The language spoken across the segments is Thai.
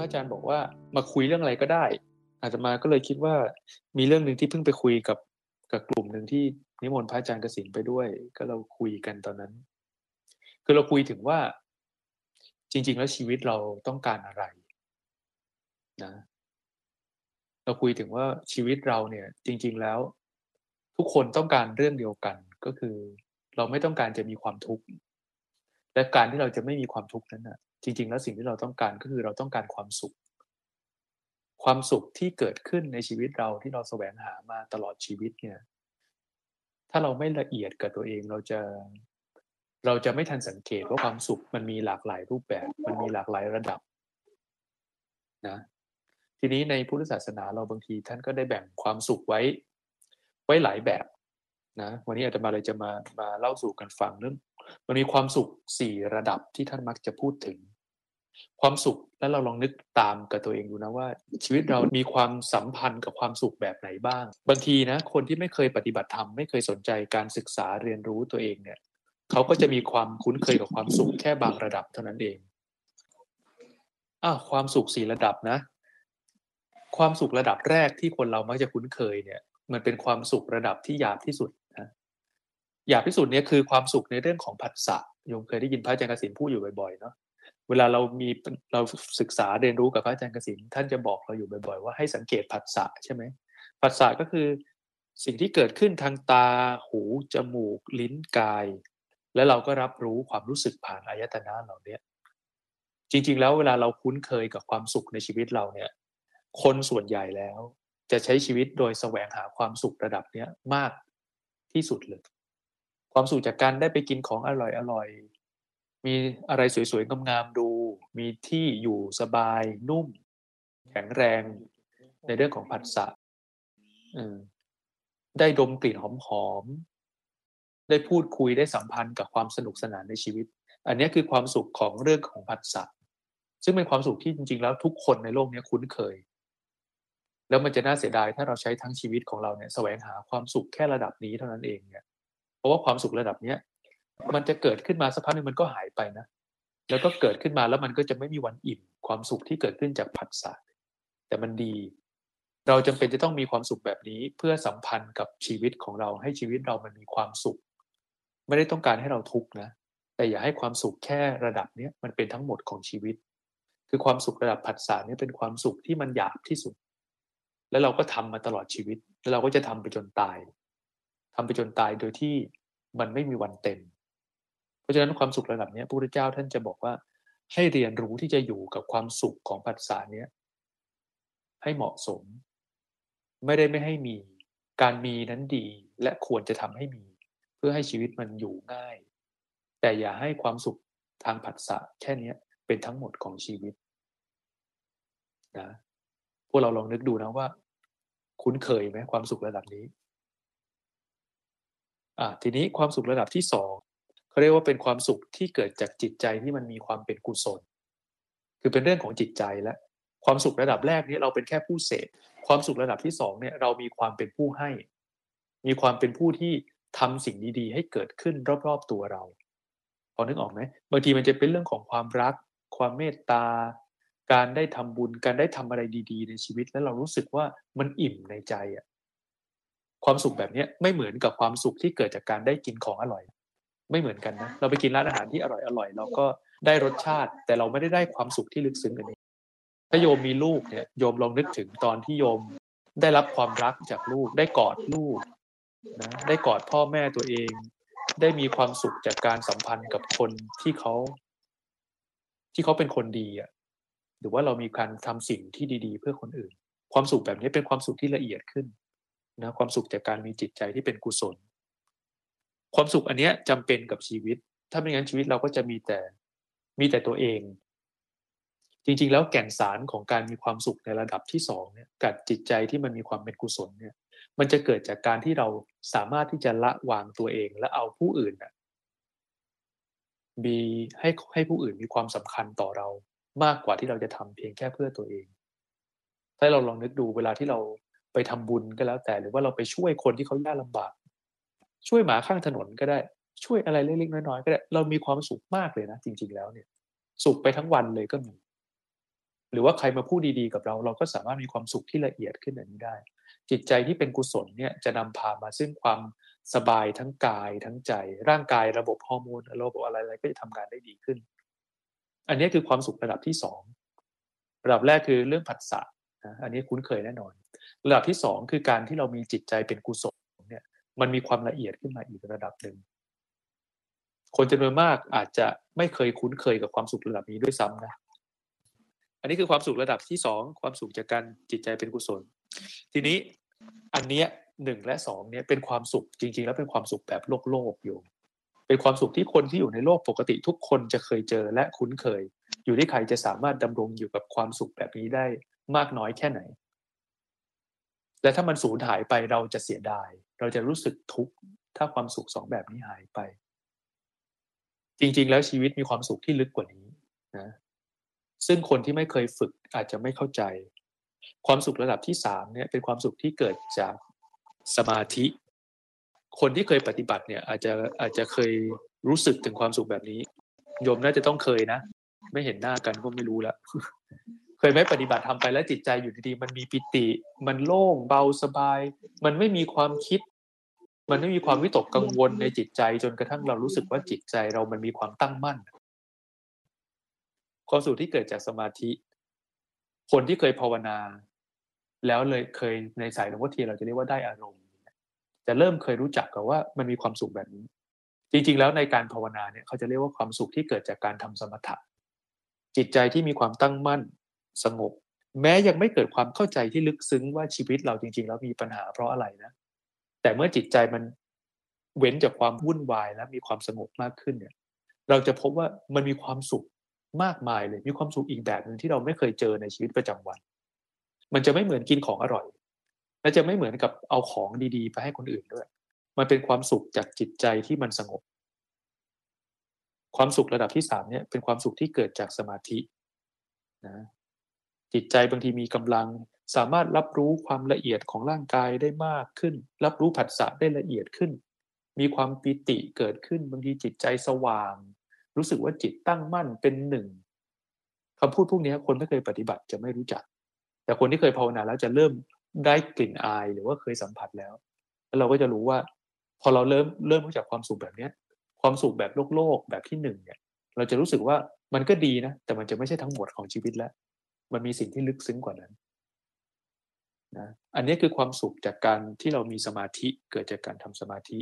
พระอาจารย์บอกว่ามาคุยเรื่องอะไรก็ได้ อาจจะมาก็เลยคิดว่ามีเรื่องหนึ่งที่เพิ่งไปคุยกับกับกลุ่มหนึ่งที่นิมนต์พระอาจารย์กสินไปด้วย ก็เราคุยกันตอนนั้น คือเราคุยถึงว่า จริง ๆ แล้วชีวิตเราต้องการอะไรนะ เราคุยถึงว่าชีวิตเราเนี่ย จริง ๆแล้ว ทุกคนต้องการเรื่องเดียวกันก็คือ เราไม่ต้องการจะมีความทุกข์และการที่เราจะไม่มีความทุกข์นั้นนะ จริง ๆ แล้วสิ่งที่เราต้องการก็คือเราต้องการความสุข ความสุขที่เกิดขึ้นในชีวิตเราที่เราแสวงหามาตลอดชีวิตเนี่ย ถ้าเราไม่ละเอียดกับตัวเองเราจะ เราจะไม่ทันสังเกตว่าความสุขมันมีหลากหลายรูปแบบ มันมีหลากหลายระดับนะทีนี้ในพุทธศาสนาเราบางทีท่านก็ได้แบ่งความสุขไว้ ไว้หลายแบบนะวันนี้อาจจะมาเลยจะมามาเล่าสู่กันฟังเรื่องมันมีความสุขสี่ระดับที่ท่านมักจะพูดถึง ความสุขแล้วเราลองนึกตามกับตัวเองดูนะว่า ชีวิตเรามีความสัมพันธ์กับความสุขแบบไหนบ้าง บางทีนะ คนที่ไม่เคยปฏิบัติธรรมไม่เคยสนใจการศึกษาเรียนรู้ตัวเองเนี่ยเขาก็จะมีความคุ้นเคยกับความสุขแค่บางระดับเท่านั้นเองอ้าวความสุขสี่ระดับนะ ความสุขระดับแรกที่คนเรามักจะคุ้นเคยเนี่ย มันเป็นความสุขระดับที่หยาบที่สุดหยาบที่สุดเนี่ยคือความสุขในเรื่องของผัสสะโยมเคยได้ยินพระอาจารย์กสินพูดอยู่บ่อยๆเนาะ เวลาเรามีเราศึกษาเรียนรู้กับพระอาจารย์กสินท่านจะบอกเราอยู่บ่อย ๆ ว่าให้สังเกตผัสสะใช่ไหมผัสสะก็คือสิ่งที่เกิดขึ้นทางตา หู จมูก ลิ้น กาย และเราก็รับรู้ความรู้สึกผ่านอายตนะเหล่านี้จริงๆ แล้วเวลาเราคุ้นเคยกับความสุขในชีวิตเราเนี่ย คนส่วนใหญ่แล้ว จะใช้ชีวิตโดยแสวงหาความสุขระดับเนี้ยมากที่สุดเลย ความสุขจากการได้ไปกินของอร่อยอร่อย มีอะไรสวยๆงามๆดู มีที่อยู่สบายนุ่ม แข็งแรงในเรื่องของผัสสะได้ดมกลิ่นหอมๆ ได้พูดคุยได้สัมพันธ์กับความสนุกสนานในชีวิต อันนี้คือความสุขของเรื่องของผัสสะซึ่งเป็นความสุขที่จริงๆ แล้วทุกคนในโลกนี้คุ้นเคย แล้วมันจะน่าเสียดายถ้าเราใช้ทั้งชีวิตของเราเนี่ยแสวงหาความสุขแค่ระดับนี้เท่านั้นเองเนี่ย เพราะว่าความสุขระดับเนี้ย มันจะเกิดขึ้นมาสักพักหนึ่งมันก็หายไปนะ แล้วก็เกิดขึ้นมาแล้วมันก็จะไม่มีวันอิ่มความสุขที่เกิดขึ้นจากผัสสะแต่มันดี เราจำเป็นจะต้องมีความสุขแบบนี้เพื่อสัมพันธ์กับชีวิตของเราให้ชีวิตเรามันมีความสุข ไม่ได้ต้องการให้เราทุกข์นะ แต่อย่าให้ความสุขแค่ระดับเนี้ยมันเป็นทั้งหมดของชีวิต คือความสุขระดับผัสสะนี่เป็นความสุขที่มันหยาบที่สุด แล้วเราก็ทำมาตลอดชีวิต แล้วเราก็จะทำไปจนตายทำไปจนตายโดยที่มันไม่มีวันเต็ม ราะฉะนั้นความสุขระดับนี้พระพุทธเจ้าท่านจะบอกว่า ให้เรียนรู้ที่จะอยู่กับความสุขของปัสสาเนี้ยให้เหมาะสม ไม่ได้ไม่ให้มี การมีนั้นดีและควรจะทำให้มี เพื่อให้ชีวิตมันอยู่ง่าย แต่อย่าให้ความสุขทางผัสสะแค่นี้เป็นทั้งหมดของชีวิตนะพวกเราลองนึกดูนะว่า คุ้นเคยไหมความสุขระดับนี้อ่าทีนี้ความสุขระดับที่สอง เขาเรียกว่าเป็นความสุขที่เกิดจากจิตใจที่มันมีความเป็นกุศล คือเป็นเรื่องของจิตใจและ ความสุขระดับแรกนี้เราเป็นแค่ผู้เสพความสุขระดับที่สองเนี่ยเรามีความเป็นผู้ให้ มีความเป็นผู้ที่ทำสิ่งดีๆ ให้เกิดขึ้นรอบๆตัวเราพอนึกออกไหมบางทีมันจะเป็นเรื่องของความรัก ความเมตตา การได้ทำบุญ การได้ทำอะไรดี ๆ ในชีวิตแล้วเรารู้สึกว่ามันอิ่มในใจอะความสุขแบบนี้ไม่เหมือนกับความสุขที่เกิดจากการได้กินของอร่อย ไม่เหมือนกันนะ เราไปกินร้านอาหารที่อร่อยอร่อยเราก็ได้รสชาติ แต่เราไม่ได้ได้ความสุขที่ลึกซึ้งกันนี้ถ้าโยมมีลูกเนี่ยโยมลองนึกถึงตอนที่โยมได้รับความรักจากลูกได้กอดลูกนะได้กอดพ่อแม่ตัวเอง ได้มีความสุขจากการสัมพันธ์กับคนที่เขา ที่เขาเป็นคนดีอะหรือว่าเรามีการทำสิ่งที่ดี ๆ เพื่อคนอื่น ความสุขแบบนี้เป็นความสุขที่ละเอียดขึ้นนะความสุขจากการมีจิตใจที่เป็นกุศล ความสุขอันเนี้ยจำเป็นกับชีวิต ถ้าไม่งั้นชีวิตเราก็จะมีแต่มีแต่ตัวเอง จริงๆ แล้วแก่นสารของการมีความสุขในระดับที่สองเนี่ยกับจิตใจที่มันมีความเป็นกุศลเนี่ย มันจะเกิดจากการที่เราสามารถที่จะละวางตัวเองและเอาผู้อื่นน่ะมีให้ให้ผู้อื่นมีความสำคัญต่อเรามากกว่าที่เราจะทำเพียงแค่เพื่อตัวเอง ถ้าเราลองนึกดูเวลาที่เราไปทำบุญก็แล้วแต่ หรือว่าเราไปช่วยคนที่เขายากลาบาก ช่วยหมาข้างถนนก็ได้ ช่วยอะไรเล็กๆน้อยๆก็ได้ เรามีความสุขมากเลยนะ จริง ๆ แล้วเนี่ย สุขไปทั้งวันเลยก็มี หรือว่าใครมาพูดดีๆกับเรา เราก็สามารถมีความสุขที่ละเอียดขึ้นอย่างนี้ได้ จิตใจที่เป็นกุศลเนี่ยจะนำพามาซึ่งความสบายทั้งกายทั้งใจ ร่างกายระบบฮอร์โมนระบบอะไรๆก็จะทำงานได้ดีขึ้น อันนี้คือความสุขระดับที่สองระดับแรกคือเรื่องผัสสะนะอันนี้คุ้นเคยแน่นอน ระดับที่สองคือการที่เรามีจิตใจเป็นกุศล มันมีความละเอียดขึ้นมาอีกระดับหนึ่ง คนจำนวนมากอาจจะไม่เคยคุ้นเคยกับความสุขระดับนี้ด้วยซ้ำนะ อันนี้คือความสุขระดับที่สองความสุขจากการจิตใจเป็นกุศล ทีนี้อันเนี้ยหนึ่งและสองเนี่ยเป็นความสุขจริง ๆ แล้วเป็นความสุขแบบโลกโลกอยู่ เป็นความสุขที่คนที่อยู่ในโลกปกติทุกคนจะเคยเจอและคุ้นเคย อยู่ที่ใครจะสามารถดำรงอยู่กับความสุขแบบนี้ได้มากน้อยแค่ไหน และถ้ามันสูญหายไปเราจะเสียดาย เราจะรู้สึกทุกข์ถ้าความสุขสองแบบนี้หายไป จริงๆ แล้วชีวิตมีความสุขที่ลึกกว่านี้นะซึ่งคนที่ไม่เคยฝึกอาจจะไม่เข้าใจ ความสุขระดับที่สามเนี่ยเป็นความสุขที่เกิดจากสมาธิ คนที่เคยปฏิบัติเนี่ยอาจจะอาจจะเคยรู้สึกถึงความสุขแบบนี้โยมน่าจะต้องเคยนะ ไม่เห็นหน้ากันก็ไม่รู้ล้ว เคยไหมปฏิบัติทำไปแล้วจิตใจอยู่ดีๆมันมีปิติ มันโล่งเบาสบาย มันไม่มีความคิด มันไม่มีความวิตกกังวลในจิตใจจนกระทั่งเรารู้สึกว่าจิตใจเรามันมีความตั้งมั่นความสุขที่เกิดจากสมาธิ คนที่เคยภาวนา แล้วเลยเคยในสายหลวงพ่อเทียนเราจะเรียกว่าได้อารมณ์ จะเริ่มเคยรู้จักกับว่ามันมีความสุขแบบนี้ จริง ๆ แล้วในการภาวนาเนี่ยเขาจะเรียกว่าความสุขที่เกิดจากการทำสมถะจิตใจที่มีความตั้งมั่น สงบ แม้ยังไม่เกิดความเข้าใจที่ลึกซึ้งว่าชีวิตเราจริง ๆ แล้วมีปัญหาเพราะอะไรนะแต่เมื่อจิตใจมันเว้นจากความวุ่นวายและมีความสงบมากขึ้นเนี่ย เราจะพบว่ามันมีความสุขมากมายเลย มีความสุขอีกแบบหนึ่งที่เราไม่เคยเจอในชีวิตประจำวัน มันจะไม่เหมือนกินของอร่อย และจะไม่เหมือนกับเอาของดีๆ ไปให้คนอื่นด้วย มันเป็นความสุขจากจิตใจที่มันสงบ ความสุขระดับที่สามเนี่ยเป็นความสุขที่เกิดจากสมาธินะ จิตใจบางทีมีกำลัง สามารถรับรู้ความละเอียดของร่างกายได้มากขึ้น รับรู้ผัสสะได้ละเอียดขึ้น มีความปิติเกิดขึ้นบางทีจิตใจสว่าง รู้สึกว่าจิตตั้งมั่นเป็นหนึ่งคำพูดพวกนี้คนไม่เคยปฏิบัติจะไม่รู้จัก แต่คนที่เคยภาวนาแล้วจะเริ่มได้กลิ่นอายหรือว่าเคยสัมผัสแล้ว แล้วเราก็จะรู้ว่า พอเราเริ่มเริ่มรู้จักความสุขแบบเนี้ย ความสุขแบบโลกโลกแบบที่หนึ่งเนี่ย เราจะรู้สึกว่ามันก็ดีนะ แต่มันจะไม่ใช่ทั้งหมดของชีวิตแล้ว มันมีสิ่งที่ลึกซึ้งกว่านั้นนะอันนี้คือความสุขจากการที่เรามีสมาธิเกิดจากการทำสมาธิ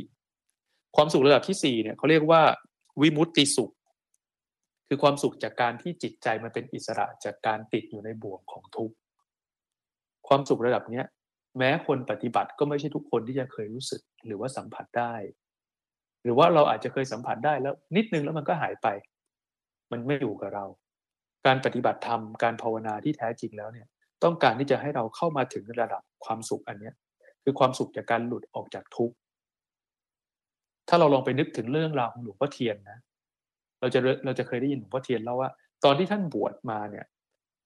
ความสุขระดับที่สี่เนี่ยเขาเรียกว่า วิมุตติสุข คือความสุขจากการที่จิตใจมันเป็นอิสระจากการติดอยู่ในบ่วงของทุกข์ความสุขระดับเนี้ย แม้คนปฏิบัติก็ไม่ใช่ทุกคนที่จะเคยรู้สึกหรือว่าสัมผัสได้ หรือว่าเราอาจจะเคยสัมผัสได้แล้วนิดนึงแล้วมันก็หายไป มันไม่อยู่กับเรา การปฏิบัติธรรมการภาวนาที่แท้จริงแล้วเนี่ยต้องการที่จะให้เราเข้ามาถึงระดับความสุขอันเนี้ยคือความสุขจากการหลุดออกจากทุกข์ถ้าเราลองไปนึกถึงเรื่องราวของหลวงพ่อเทียนนะ เราจะเราจะเคยได้ยินหลวงพ่อเทียนเล่าว่า ตอนที่ท่านบวชมาเนี่ย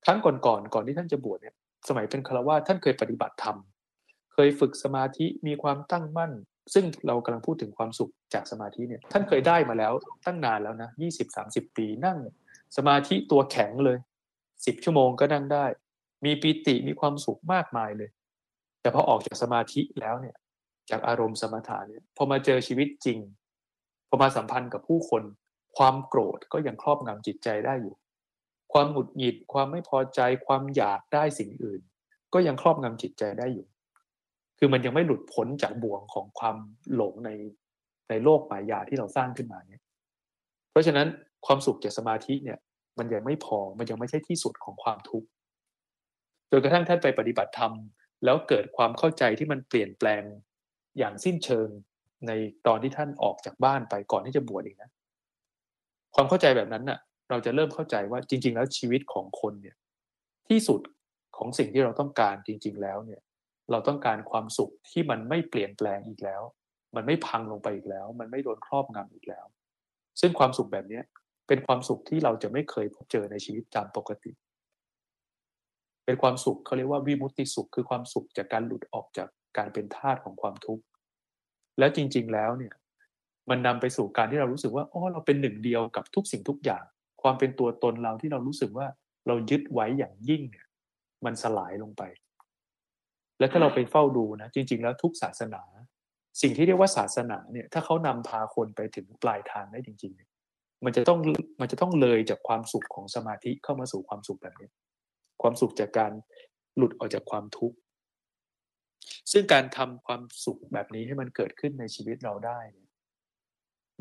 ครั้งก่อนๆก่อนก่อนที่ท่านจะบวชเนี่ย สมัยเป็นฆราวาสท่านเคยปฏิบัติธรรม เคยฝึกสมาธิมีความตั้งมั่น ซึ่งเรากำลังพูดถึงความสุขจากสมาธิเนี่ย ท่านเคยได้มาแล้วตั้งนานแล้วนะยี่สิบสามสิบปีนั่ง สมาธิตัวแข็งเลยสิบชั่วโมงก็นั่งได้ มีปีติมีความสุขมากมายเลย แต่พอออกจากสมาธิแล้วเนี่ย จากอารมณ์สมถะเนี่ยพอมาเจอชีวิตจริงพอมาสัมพันธ์กับผู้คน ความโกรธก็ยังครอบงำจิตใจได้อยู่ ความหงุดหงิดความไม่พอใจความอยากได้สิ่งอื่น ก็ยังครอบงำจิตใจได้อยู่ คือมันยังไม่หลุดพ้นจากบ่วงของความหลงในในโลกมายาที่เราสร้างขึ้นมาเนี่ย เพราะฉะนั้นความสุขจากสมาธิเนี่ย มันยังไม่พอมันยังไม่ใช่ที่สุดของความทุกข์จนกระทั่งท่านไปปฏิบัติธรรม แล้วเกิดความเข้าใจที่มันเปลี่ยนแปลงอย่างสิ้นเชิงในตอนที่ท่านออกจากบ้านไปก่อนที่จะบวชเอีกนะความเข้าใจแบบนั้นน่ะ เราจะเริ่มเข้าใจว่าจริง ๆ แล้วชีวิตของคนเนี่ย ที่สุดของสิ่งที่เราต้องการจริง ๆ แล้วเนี่ย เราต้องการความสุขที่มันไม่เปลี่ยนแปลงอีกแล้ว มันไม่พังลงไปอีกแล้ว มันไม่โดนครอบงำอีกแล้ว ซึ่งความสุขแบบนี้ เป็นความสุขที่เราจะไม่เคยพบเจอในชีวิตตามปกติ เป็นความสุขเขาเรียกว่าวิมุตติสุข คือความสุขจากการหลุดออกจากการเป็นทาสของความทุกข์ แล้วจริง ๆ แล้วเนี่ยมันนำไปสู่การที่เรารู้สึกว่าอ๋อเราเป็นหนึ่งเดียวกับทุกสิ่งทุกอย่าง ความเป็นตัวตนเราที่เรารู้สึกว่าเรายึดไว้อย่างยิ่งเนี่ยมันสลายลงไป แล้วถ้าเราไปเฝ้าดูนะ จริง ๆ แล้วทุกศาสนา สิ่งที่เรียกว่าศาสนาเนี่ยถ้าเขานำพาคนไปถึงปลายทางได้จริงๆเนี่ย มันจะต้องมันจะต้องเลยจากความสุขของสมาธิเข้ามาสู่ความสุขแบบนี้ ความสุขจากการหลุดออกจากความทุกข์ซึ่งการทำความสุขแบบนี้ให้มันเกิดขึ้นในชีวิตเราได้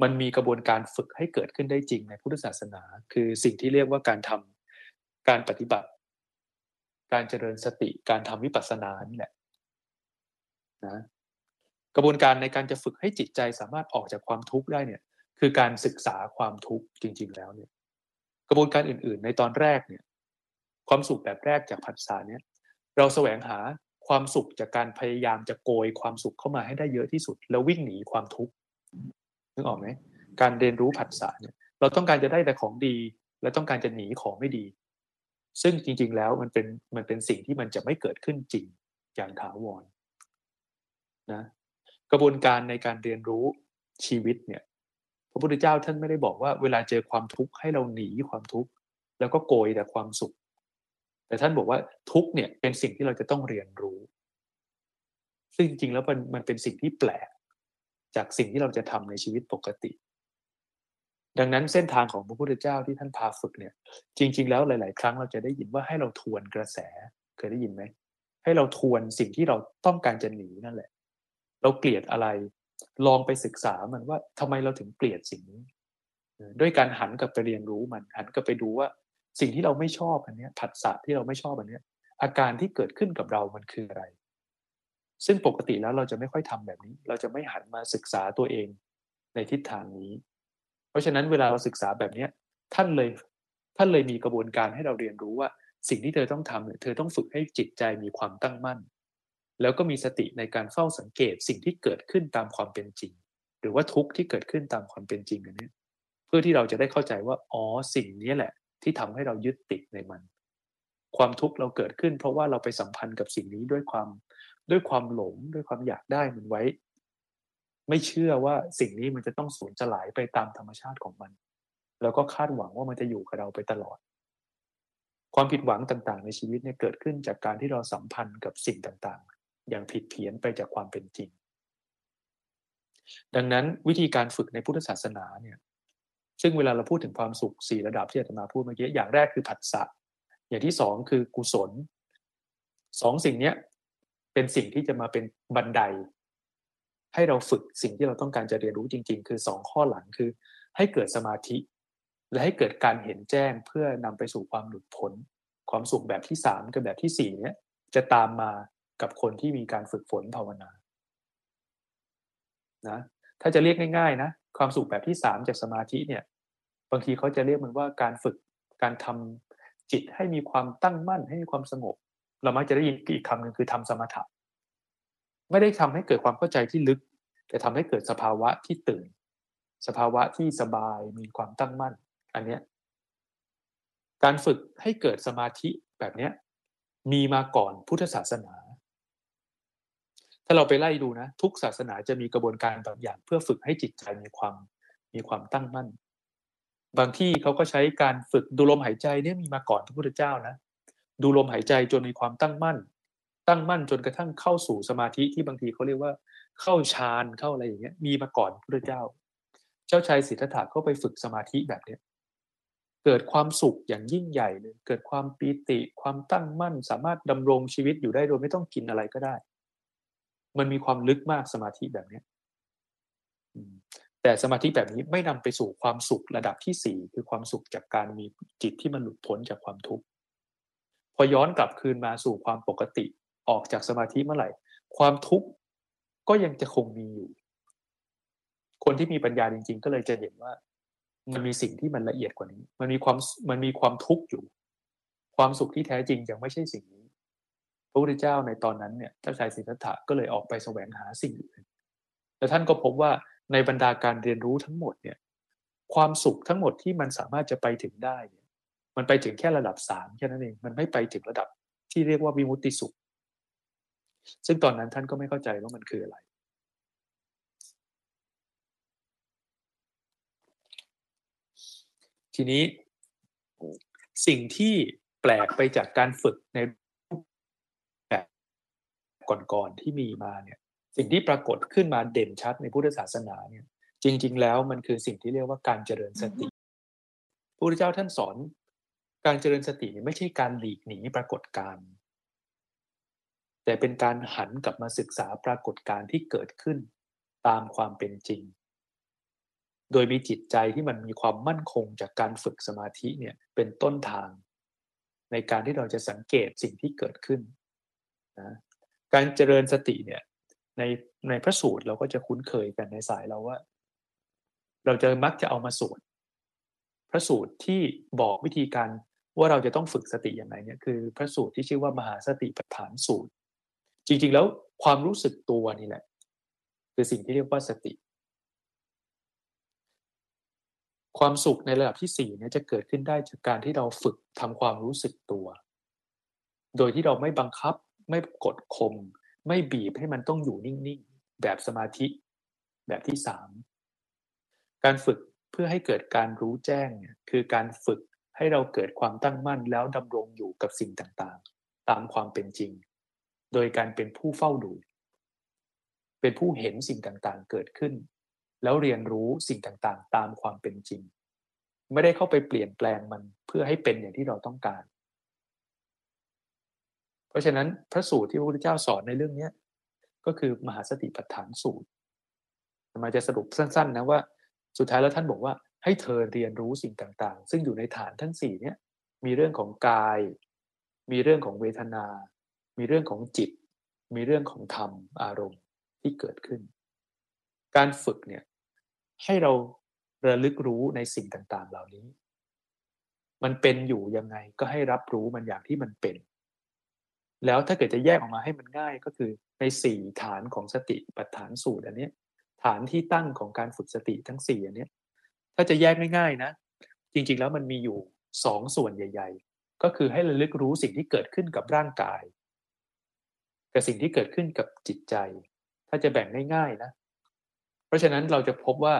มันมีกระบวนการฝึกให้เกิดขึ้นได้จริงในพุทธศาสนา คือสิ่งที่เรียกว่าการทำการปฏิบัติ การเจริญสติการทำวิปัสสนานี่แหละนะกระบวนการในการจะฝึกให้จิตใจสามารถออกจากความทุกข์ได้เนี่ย คือการศึกษาความทุกข์จริง ๆ แล้วเนี่ย กระบวนการอื่น ๆ ในตอนแรกเนี่ย ความสุขแบบแรกจากผัสสะเนี่ย เราแสวงหาความสุขจากการพยายามจะโกยความสุขเข้ามาให้ได้เยอะที่สุด แล้ววิ่งหนีความทุกข์นึกออกไหมการเรียนรู้ผัสสะเนี่ย เราต้องการจะได้แต่ของดี และต้องการจะหนีของไม่ดี ซึ่งจริง ๆ แล้วมันเป็นมันเป็นสิ่งที่มันจะไม่เกิดขึ้นจริงอย่างถาวรนะกระบวนการในการเรียนรู้ชีวิตเนี่ย พระพุทธเจ้าท่านไม่ได้บอกว่าเวลาเจอความทุกข์ให้เราหนีความทุกข์แล้วก็โกยแต่ความสุข แต่ท่านบอกว่าทุกเนี่ยเป็นสิ่งที่เราจะต้องเรียนรู้ ซึ่งจริงๆแล้วมันมันเป็นสิ่งที่แปลก จากสิ่งที่เราจะทำในชีวิตปกติ ดังนั้นเส้นทางของพระพุทธเจ้าที่ท่านพาฝึกเนี่ย จริง ๆ แล้วหลาย ๆ ครั้งเราจะได้ยินว่าให้เราทวนกระแสเคยได้ยินไหมให้เราทวนสิ่งที่เราต้องการจะหนีนั่นแหละ เราเกลียดอะไร ลองไปศึกษามันว่าทำไมเราถึงเกลียดสิ่งนี้ด้วยการหันกลับไปเรียนรู้มัน หันกลับไปดูว่าสิ่งที่เราไม่ชอบอันนี้ผัสสะที่เราไม่ชอบอันนี้อาการที่เกิดขึ้นกับเรามันคืออะไร ซึ่งปกติแล้วเราจะไม่ค่อยทำแบบนี้ เราจะไม่หันมาศึกษาตัวเองในทิศทางนี้ เพราะฉะนั้นเวลาเราศึกษาแบบเนี้ยท่านเลยท่านเลยมีกระบวนการให้เราเรียนรู้ว่า สิ่งที่เธอต้องทำเนี่ยเธอต้องฝึกให้จิตใจมีความตั้งมั่น แล้วก็มีสติในการเฝ้าสังเกตสิ่งที่เกิดขึ้นตามความเป็นจริง หรือว่าทุกข์ที่เกิดขึ้นตามความเป็นจริงอันนี้เพื่อที่เราจะได้เข้าใจว่าอ๋อสิ่งนี้แหละ ที่ทำให้เรายึดติดในมัน ความทุกข์เราเกิดขึ้น เพราะว่าเราไปสัมพันธ์กับสิ่งนี้ด้วยความด้วยความหลงด้วยความอยากได้มันไว้ ไม่เชื่อว่าสิ่งนี้มันจะต้องสูญสลายไปตามธรรมชาติของมัน แล้วก็คาดหวังว่ามันจะอยู่กับเราไปตลอดความผิดหวังต่างๆ ในชีวิตเนี่ยเกิดขึ้นจากการที่เราสัมพันธ์กับสิ่งต่างๆ อย่างผิดเพี้ยนไปจากความเป็นจริง ดังนั้นวิธีการฝึกในพุทธศาสนาเนี่ยซึ่งเวลาเราพูดถึงความสุขสี่ระดับที่อาตมาพูดเมื่อกี้อย่างแรกคือผัสสะอย่างที่สองคือกุศลสองสิ่งเนี้ยเป็นสิ่งที่จะมาเป็นบันได ให้เราฝึกสิ่งที่เราต้องการจะเรียนรู้จริง ๆ คือสองข้อหลังคือ ให้เกิดสมาธิ และให้เกิดการเห็นแจ้งเพื่อนำไปสู่ความหลุดพ้นความสุขแบบที่สามกับแบบที่สี่เนี้ยจะตามมา กับคนที่มีการฝึกฝนภาวนานะถ้าจะเรียกง่าย ๆ นะ ความสุขแบบที่สามจากสมาธิเนี่ย บางทีเขาจะเรียกมันว่าการฝึกการทำจิตให้มีความตั้งมั่นให้มีความสงบ เรามักจะได้ยินอีกคำหนึ่งคือทำสมถะไม่ได้ทำให้เกิดความเข้าใจที่ลึก แต่ทำให้เกิดสภาวะที่ตื่น สภาวะที่สบายมีความตั้งมั่น อันเนี้ยการฝึกให้เกิดสมาธิแบบเนี้ยมีมาก่อนพุทธศาสนา ถ้าเราไปไล่ดูนะ ทุกศาสนาจะมีกระบวนการบางอย่าง เพื่อฝึกให้จิตใจมีความมีความตั้งมั่น บางที่เขาก็ใช้การฝึกดูลมหายใจเนี่ยมีมาก่อนพระพุทธเจ้านะ ดูลมหายใจจนมีความตั้งมั่น ตั้งมั่นจนกระทั่งเข้าสู่สมาธิที่บางทีเขาเรียกว่า เข้าฌานเข้าอะไรอย่างเงี้ย มีมาก่อนพระพุทธเจ้า เจ้าชายสิทธัตถะก็ไปฝึกสมาธิแบบเนี้ยเกิดความสุขอย่างยิ่งใหญ่เลย เกิดความปีติ ความตั้งมั่น สามารถดำรงชีวิตอยู่ได้โดยไม่ต้องกินอะไรก็ได้ มันมีความลึกมากสมาธิแบบนี้แต่สมาธิแบบนี้ไม่นำไปสู่ความสุขระดับที่สี่คือความสุขจากการมีจิตที่มันหลุดพ้นจากความทุกข์พอย้อนกลับคืนมาสู่ความปกติออกจากสมาธิเมื่อไหร่ ความทุกข์ก็ยังจะคงมีอยู่ คนที่มีปัญญาจริง ๆ ก็เลยจะเห็นว่า มันมีสิ่งที่มันละเอียดกว่านี้ มันมีความมันมีความทุกข์อยู่ ความสุขที่แท้จริงยังไม่ใช่สิ่งนี้ พระพุทธเจ้าในตอนนั้นเนี่ยเจ้าชายสิทธัตถะก็เลยออกไปแสวงหาสิ่งอื่นแต่ท่านก็พบว่าในบรรดาการเรียนรู้ทั้งหมดเนี่ยความสุขทั้งหมดที่มันสามารถจะไปถึงได้เนี่ยมันไปถึงแค่ระดับสามแค่นั้นเองมันไม่ไปถึงระดับที่เรียกว่าวิมุตติสุข ซึ่งตอนนั้นท่านก็ไม่เข้าใจว่ามันคืออะไรทีนี้สิ่งที่แปลกไปจากการฝึกใน ก่อนๆที่มีมาเนี่ยสิ่งที่ปรากฏขึ้นมาเด่นชัดในพุทธศาสนาเนี่ยจริง ๆ แล้วมันคือสิ่งที่เรียกว่าการเจริญสติพระพุทธเจ้าท่านสอน การเจริญสติไม่ใช่การหลีกหนีปรากฏการณ์แต่เป็นการหันกลับมาศึกษาปรากฏการณ์ที่เกิดขึ้นตามความเป็นจริง โดยมีจิตใจที่มันมีความมั่นคงจากการฝึกสมาธิเนี่ยเป็นต้นทาง ในการที่เราจะสังเกตสิ่งที่เกิดขึ้นนะ การเจริญสติเนี่ย ในในพระสูตรเราก็จะคุ้นเคยกันในสายเราว่า เราจะมักจะเอามาสวดพระสูตรที่บอกวิธีการว่าเราจะต้องฝึกสติอย่างไรเนี่ยคือ พระสูตรที่ชื่อว่ามหาสติปัฏฐานสูตร จริงๆแล้วความรู้สึกตัวนี่แหละ คือสิ่งที่เรียกว่าสติ ความสุขในระดับที่สี่เนี่ยจะเกิดขึ้นได้จากการที่เราฝึกทำความรู้สึกตัว โดยที่เราไม่บังคับ ไม่กดข่มไม่บีบให้มันต้องอยู่นิ่งๆ แบบสมาธิแบบที่สามการฝึกเพื่อให้เกิดการรู้แจ้งเนี่ยคือการฝึกให้เราเกิดความตั้งมั่นแล้วดำรงอยู่กับสิ่งต่างๆ ตามความเป็นจริง โดยการเป็นผู้เฝ้าดู เป็นผู้เห็นสิ่งต่างๆ เกิดขึ้น แล้วเรียนรู้สิ่งต่างๆ ตามความเป็นจริง ไม่ได้เข้าไปเปลี่ยนแปลงมันเพื่อให้เป็นอย่างที่เราต้องการ เพราะฉะนั้นพระสูตรที่พระพุทธเจ้าสอนในเรื่องนี้ก็คือมหาสติปัฏฐานสูตรมาจะสรุปสั้นๆนะว่า สุดท้ายแล้วท่านบอกว่าให้เธอเรียนรู้สิ่งต่างๆ ซึ่งอยู่ในฐานทั้งสี่เนี่ยมีเรื่องของกาย มีเรื่องของเวทนา มีเรื่องของจิต มีเรื่องของธรรมอารมณ์ที่เกิดขึ้น การฝึกเนี่ยให้เราระลึกรู้ในสิ่งต่างๆ เหล่านี้ มันเป็นอยู่ยังไงก็ให้รับรู้มันอย่างที่มันเป็น แล้วถ้าเกิดจะแยกออกมาให้มันง่ายก็คือในสี่ฐานของสติปัฏฐานสูตรอันนี้ฐานที่ตั้งของการฝึกสติทั้งสี่อันนี้ถ้าจะแยกง่ายๆนะ จริงๆแล้วมันมีอยู่สองส่วนใหญ่ ๆ ก็คือให้ระลึกรู้สิ่งที่เกิดขึ้นกับร่างกาย กับสิ่งที่เกิดขึ้นกับจิตใจ ถ้าจะแบ่งง่ายๆนะ เพราะฉะนั้นเราจะพบว่า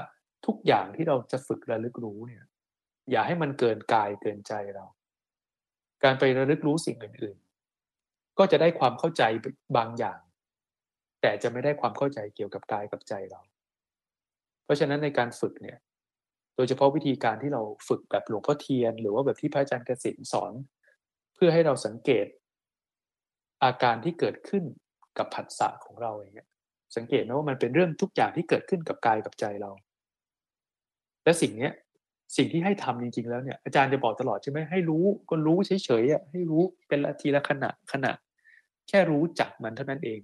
ทุกอย่างที่เราจะฝึกระลึกรู้เนี่ย อย่าให้มันเกินกายเกินใจเรา การไประลึกรู้สิ่งอื่น ก็จะได้ความเข้าใจบางอย่าง แต่จะไม่ได้ความเข้าใจเกี่ยวกับกายกับใจเรา เพราะฉะนั้นในการฝึกเนี่ย โดยเฉพาะวิธีการที่เราฝึกแบบหลวงพ่อเทียน หรือว่าแบบที่พระอาจารย์เกษมสอน เพื่อให้เราสังเกต อาการที่เกิดขึ้นกับผัสสะของเราอย่างเงี้ยสังเกตนะว่ามันเป็นเรื่องทุกอย่างที่เกิดขึ้นกับกายกับใจเรา และสิ่งนี้ สิ่งที่ให้ทำจริง ๆ แล้วเนี่ยอาจารย์จะบอกตลอดใช่ไหมให้รู้ก็รู้เฉยๆอะให้รู้เป็นละทีละขณะขณะ แค่รู้จักมันเท่านั้นเอง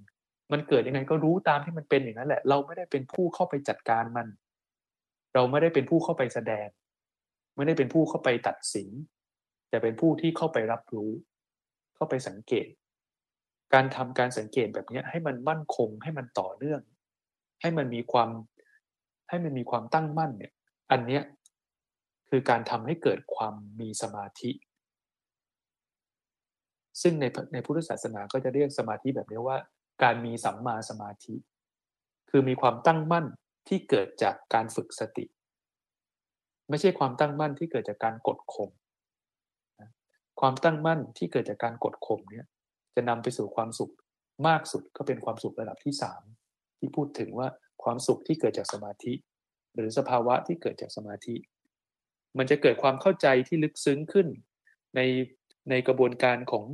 มันเกิดยังไงก็รู้ตามที่มันเป็นอย่างนั้นแหละ เราไม่ได้เป็นผู้เข้าไปจัดการมัน เราไม่ได้เป็นผู้เข้าไปแสดง ไม่ได้เป็นผู้เข้าไปตัดสิน แต่เป็นผู้ที่เข้าไปรับรู้ เข้าไปสังเกต การทำการสังเกตแบบนี้ให้มันมั่นคงให้มันต่อเนื่อง ให้มันมีความให้มันมีความตั้งมั่นเนี่ย อันเนี้ย คือการทำให้เกิดความมีสมาธิ ซึ่งในในพุทธศาสนาก็จะเรียกสมาธิแบบนี้ว่า การมีสัมมาสมาธิ คือมีความตั้งมั่นที่เกิดจากการฝึกสติ ไม่ใช่ความตั้งมั่นที่เกิดจากการกดข่มความตั้งมั่นที่เกิดจากการกดข่มเนี่ยจะนำไปสู่ความสุขมากสุดก็เป็นความสุขระดับที่สามที่พูดถึงว่าความสุขที่เกิดจากสมาธิ หรือสภาวะที่เกิดจากสมาธิ มันจะเกิดความเข้าใจที่ลึกซึ้งขึ้น ในในกระบวนการของ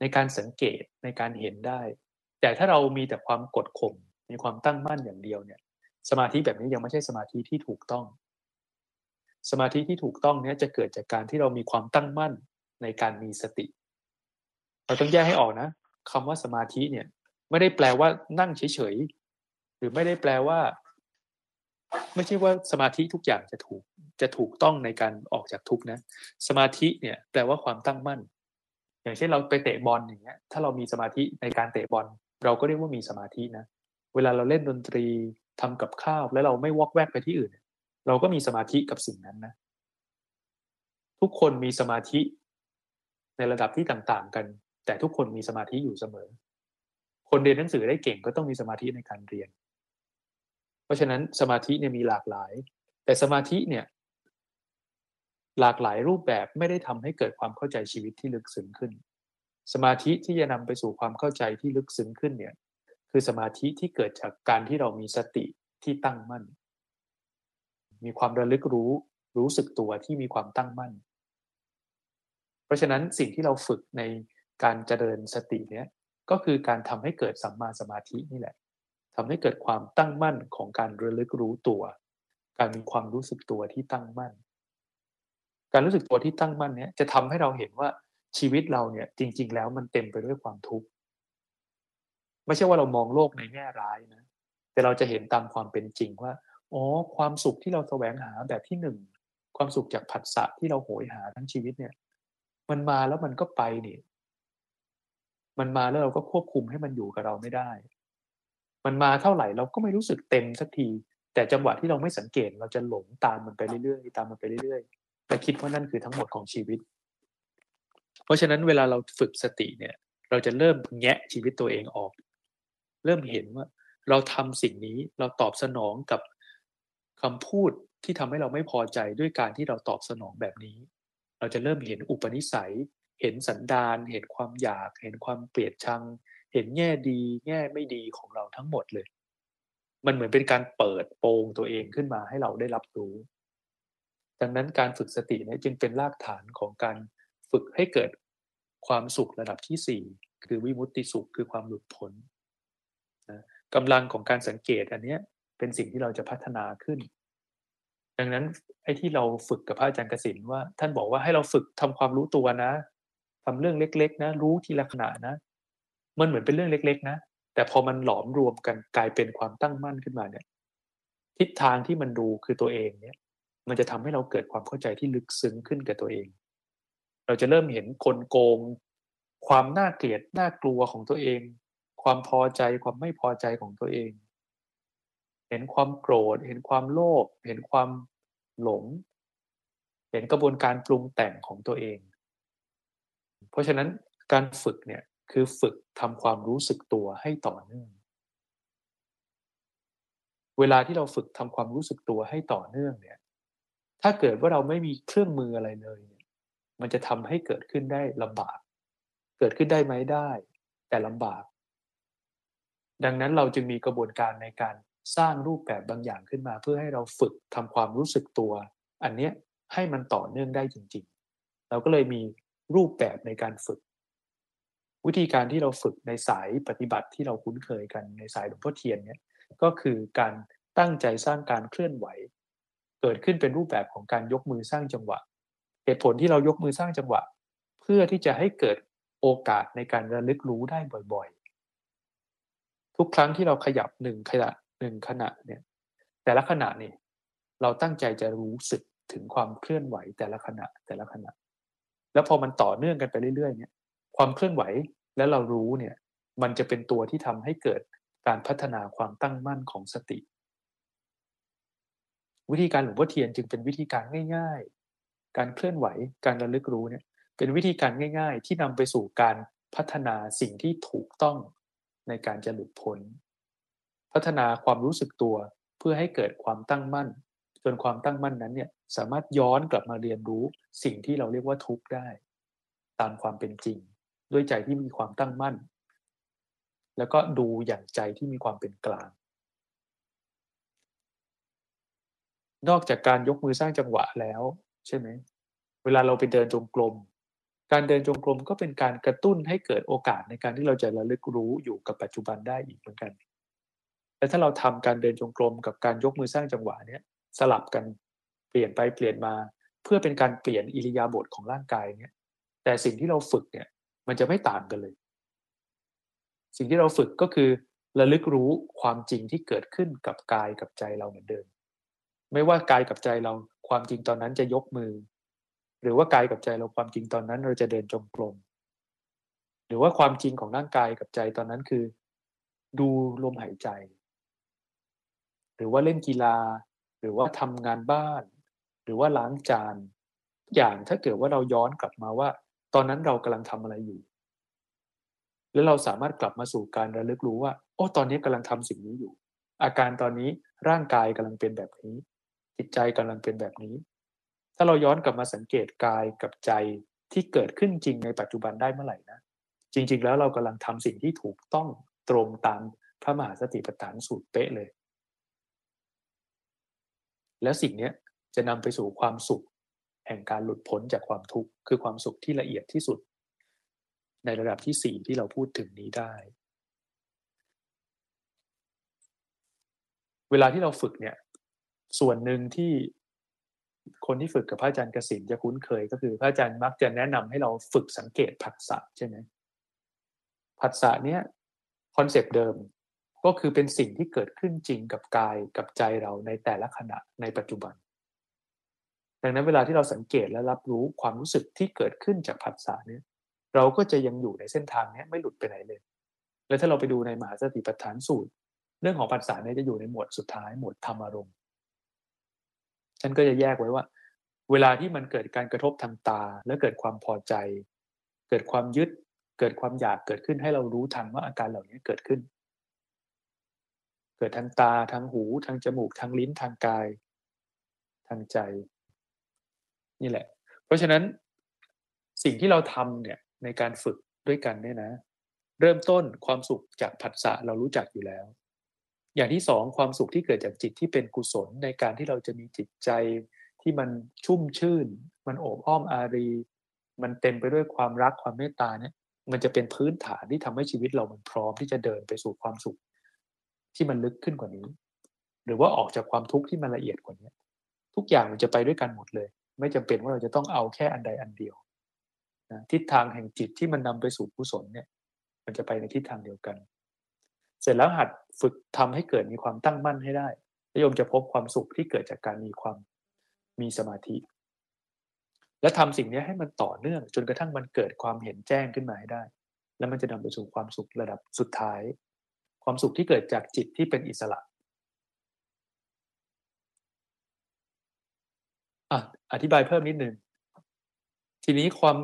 ในการสังเกตในการเห็นได้ แต่ถ้าเรามีแต่ความกดข่มมีความตั้งมั่นอย่างเดียวเนี่ย สมาธิแบบนี้ยังไม่ใช่สมาธิที่ถูกต้อง สมาธิที่ถูกต้องเนี่ยจะเกิดจากการที่เรามีความตั้งมั่นในการมีสติ เราต้องแยกให้ออกนะคำว่าสมาธิเนี่ย ไม่ได้แปลว่านั่งเฉยๆหรือไม่ได้แปลว่า ไม่ใช่ว่าสมาธิทุกอย่างจะถูกจะถูกต้องในการออกจากทุกนะ สมาธิเนี่ยแปลว่าความตั้งมั่น อย่างเช่นเราไปเตะบอลอย่างเงี้ย ถ้าเรามีสมาธิในการเตะบอล เราก็เรียกว่ามีสมาธินะ เวลาเราเล่นดนตรีทำกับข้าว แล้วเราไม่วอกแวกไปที่อื่น เราก็มีสมาธิกับสิ่งนั้นนะ ทุกคนมีสมาธิในระดับที่ต่างๆ กัน แต่ทุกคนมีสมาธิอยู่เสมอ คนเรียนหนังสือได้เก่งก็ต้องมีสมาธิในการเรียน ราะฉะนั้นสมาธิเนี่ยมีหลากหลาย แต่สมาธิเนี่ยหลากหลายรูปแบบไม่ได้ทำให้เกิดความเข้าใจชีวิตที่ลึกซึ้งขึ้น สมาธิที่จะนำไปสู่ความเข้าใจที่ลึกซึ้งขึ้นเนี่ยคือสมาธิที่เกิดจากการที่เรามีสติที่ตั้งมั่น มีความระลึกรู้รู้สึกตัวที่มีความตั้งมั่น เพราะฉะนั้นสิ่งที่เราฝึกในการเจริญสติเนี่ยก็คือการทำให้เกิดสัมมาสมาธินี่แหละ ทำให้เกิดความตั้งมั่นของการระลึกรู้ตัว การมีความรู้สึกตัวที่ตั้งมั่น การรู้สึกตัวที่ตั้งมั่นเนี่ยจะทำให้เราเห็นว่าชีวิตเราเนี่ยจริง ๆ แล้วมันเต็มไปด้วยความทุกข์ไม่ใช่ว่าเรามองโลกในแง่ร้ายนะแต่เราจะเห็นตามความเป็นจริงว่าอ๋อความสุขที่เราแสวงหาแบบที่หนึ่งความสุขจากผัสสะที่เราโหยหาทั้งชีวิตเนี่ย มันมาแล้วมันก็ไปนี่ มันมาแล้วเราก็ควบคุมให้มันอยู่กับเราไม่ได้ มันมาเท่าไหร่เราก็ไม่รู้สึกเต็มสักที แต่จังหวะที่เราไม่สังเกตเราจะหลงตามมันไปเรื่อยๆตามมันไปเรื่อยๆและคิดว่านั่นคือทั้งหมดของชีวิต เพราะฉะนั้นเวลาเราฝึกสติเนี่ย เราจะเริ่มแงะชีวิตตัวเองออก เริ่มเห็นว่า เราทำสิ่งนี้เราตอบสนองกับคำพูดที่ทำให้เราไม่พอใจด้วยการที่เราตอบสนองแบบนี้ เราจะเริ่มเห็นอุปนิสัย เห็นสันดาน เห็นความอยาก เห็นความเปลียดชัง เห็นแง่ดี แง่ไม่ดีของเราทั้งหมดเลย มันเหมือนเป็นการเปิดโปงตัวเองขึ้นมาให้เราได้รับรู้ ดังนั้นการฝึกสติเนี่ยจึงเป็นรากฐานของการฝึกให้เกิดความสุขระดับที่สี่คือวิมุตติสุขคือความหลุดพ้นนะกำลังของการสังเกตอันเนี้ยเป็นสิ่งที่เราจะพัฒนาขึ้น ดังนั้นไอ้ที่เราฝึกกับพระอาจารย์กสินว่า ท่านบอกว่าให้เราฝึกทำความรู้ตัวนะทำเรื่องเล็ก ๆ นะ รู้ทีละขณะนะ มันเหมือนเป็นเรื่องเล็ก ๆ นะ แต่พอมันหลอมรวมกันกลายเป็นความตั้งมั่นขึ้นมาเนี่ยทิศทางที่มันดูคือตัวเองเนี่ย มันจะทำให้เราเกิดความเข้าใจที่ลึกซึ้งขึ้นกับตัวเอง เราจะเริ่มเห็นคนโกง ความน่าเกลียดน่ากลัวของตัวเอง ความพอใจความไม่พอใจของตัวเอง เห็นความโกรธ เห็นความโลภเห็นความหลง เห็นกระบวนการปรุงแต่งของตัวเอง เพราะฉะนั้นการฝึกเนี่ย คือฝึกทำความรู้สึกตัวให้ต่อเนื่อง เวลาที่เราฝึกทำความรู้สึกตัวให้ต่อเนื่องเนี่ย ถ้าเกิดว่าเราไม่มีเครื่องมืออะไรเลยเนี่ยมันจะทำให้เกิดขึ้นได้ลำบาก เกิดขึ้นได้ไหมได้ แต่ลำบาก ดังนั้นเราจึงมีกระบวนการในการสร้างรูปแบบบางอย่างขึ้นมา เพื่อให้เราฝึกทำความรู้สึกตัว อันเนี้ยให้มันต่อเนื่องได้จริง ๆ เราก็เลยมีรูปแบบในการฝึก วิธีการที่เราฝึกในสายปฏิบัติที่เราคุ้นเคยกันในสายหลวงพ่อเทียนเนี่ยก็คือการตั้งใจสร้างการเคลื่อนไหว เกิดขึ้นเป็นรูปแบบของการยกมือสร้างจังหวะ เหตุผลที่เรายกมือสร้างจังหวะ เพื่อที่จะให้เกิดโอกาสในการระลึกรู้ได้บ่อยๆ ทุกครั้งที่เราขยับหนึ่งขณะหนึ่งขณะเนี่ยแต่ละขณะนี่เราตั้งใจจะรู้สึกถึงความเคลื่อนไหวแต่ละขณะแต่ละขณะ แล้วพอมันต่อเนื่องกันไปเรื่อยๆเนี่ย ความเคลื่อนไหวและเรารู้เนี่ยมันจะเป็นตัวที่ทำให้เกิดการพัฒนาความตั้งมั่นของสติ วิธีการหลวงพ่อเทียนจึงเป็นวิธีการง่าย ๆ การเคลื่อนไหวการระลึกรู้เนี่ยเป็นวิธีการง่าย ๆ ที่นำไปสู่การพัฒนาสิ่งที่ถูกต้องในการจะหลุดพ้น พัฒนาความรู้สึกตัวเพื่อให้เกิดความตั้งมั่น จนความตั้งมั่นนั้นเนี่ยสามารถย้อนกลับมาเรียนรู้สิ่งที่เราเรียกว่าทุกข์ได้ ตามความเป็นจริง ด้วยใจที่มีความตั้งมั่น แล้วก็ดูอย่างใจที่มีความเป็นกลาง นอกจากการยกมือสร้างจังหวะแล้ว ใช่ไหมเวลาเราไปเดินจงกรมการเดินจงกรมก็เป็นการกระตุ้นให้เกิดโอกาสในการที่เราจะระลึกรู้อยู่กับปัจจุบันได้อีกเหมือนกันแต่ถ้าเราทำการเดินจงกรมกับการยกมือสร้างจังหวะเนี้ยสลับกันเปลี่ยนไปเปลี่ยนมา เพื่อเป็นการเปลี่ยนอิริยาบถของร่างกายเนี้ยแต่สิ่งที่เราฝึกเนี่ย มันจะไม่ต่างกันเลย สิ่งที่เราฝึกก็คือระลึกรู้ความจริงที่เกิดขึ้นกับกายกับใจเราเหมือนเดิม ไม่ว่ากายกับใจเราความจริงตอนนั้นจะยกมือ หรือว่ากายกับใจเราความจริงตอนนั้นเราจะเดินจงกรมหรือว่าความจริงของร่างกายกับใจตอนนั้นคือ ดูลมหายใจ หรือว่าเล่นกีฬา หรือว่าทำงานบ้าน หรือว่าล้างจานอย่างถ้าเกิดว่าเราย้อนกลับมาว่า ตอนนั้นเรากำลังทำอะไรอยู่ แล้วเราสามารถกลับมาสู่การระลึกรู้ว่า โอ้ตอนนี้กำลังทำสิ่งนี้อยู่ อาการตอนนี้ร่างกายกำลังเป็นแบบนี้ จิตใจกำลังเป็นแบบนี้ ถ้าเราย้อนกลับมาสังเกตกายกับใจที่เกิดขึ้นจริงในปัจจุบันได้เมื่อไหร่นะ จริง ๆ แล้วเรากำลังทำสิ่งที่ถูกต้องตรงตามพระมหาสติปัฏฐานสูตรเป๊ะเลย แล้วสิ่งนี้จะนำไปสู่ความสุข แห่งการหลุดพ้นจากความทุกข์คือความสุขที่ละเอียดที่สุด ในระดับที่สี่ที่เราพูดถึงนี้ได้ เวลาที่เราฝึกเนี่ย ส่วนหนึ่งที่คนที่ฝึกกับพระอาจารย์กสินจะคุ้นเคย ก็คือพระอาจารย์มักจะแนะนำให้เราฝึกสังเกตผัสสะใช่ไหมผัสสะเนี้ย concept เดิมก็คือเป็นสิ่งที่เกิดขึ้นจริงกับกายกับใจเราในแต่ละขณะในปัจจุบัน ดังนั้นเวลาที่เราสังเกตและรับรู้ความรู้สึกที่เกิดขึ้นจากผัสสะเนี้ยเราก็จะยังอยู่ในเส้นทางนี้ไม่หลุดไปไหนเลย แล้วถ้าเราไปดูในมหาสติปัฏฐานสูตร เรื่องของผัสสะเนี่ยจะอยู่ในหมวดสุดท้ายหมวดธรรมารมณ์ท่านก็จะแยกไว้ว่า เวลาที่มันเกิดการกระทบทางตา แล้วเกิดความพอใจ เกิดความยึด เกิดความอยากเกิดขึ้นให้เรารู้ทันว่าอาการเหล่านี้เกิดขึ้น เกิดทางตาทางหูทางจมูกทางลิ้นทางกาย ทางใจ นี่แหละ เพราะฉะนั้นสิ่งที่เราทำเนี่ยในการฝึกด้วยกันเนี่ยนะ เริ่มต้นความสุขจากผัสสะเรารู้จักอยู่แล้ว อย่างที่สองความสุขที่เกิดจากจิตที่เป็นกุศลในการที่เราจะมีจิตใจที่มันชุ่มชื่น มันโอบอ้อมอารี มันเต็มไปด้วยความรักความเมตตาเนี่ย มันจะเป็นพื้นฐานที่ทำให้ชีวิตเรามันพร้อมที่จะเดินไปสู่ความสุข ที่มันลึกขึ้นกว่านี้ หรือว่าออกจากความทุกข์ที่มันละเอียดกว่านี้ ทุกอย่างมันจะไปด้วยกันหมดเลย ไม่จำเป็นว่าเราจะต้องเอาแค่อันใดอันเดียวนะทิศทางแห่งจิตที่มันนำไปสู่กุศลเนี่ย มันจะไปในทิศทางเดียวกัน เสร็จแล้วหัดฝึกทำให้เกิดมีความตั้งมั่นให้ได้แล้วโยมจะพบความสุขที่เกิดจากการมีความมีสมาธิ และทำสิ่งนี้ให้มันต่อเนื่อง จนกระทั่งมันเกิดความเห็นแจ้งขึ้นมาให้ได้ แล้วมันจะนำไปสู่ความสุขระดับสุดท้าย ความสุขที่เกิดจากจิตที่เป็นอิสระ อธิบายเพิ่มนิดนึง ทีนี้ความ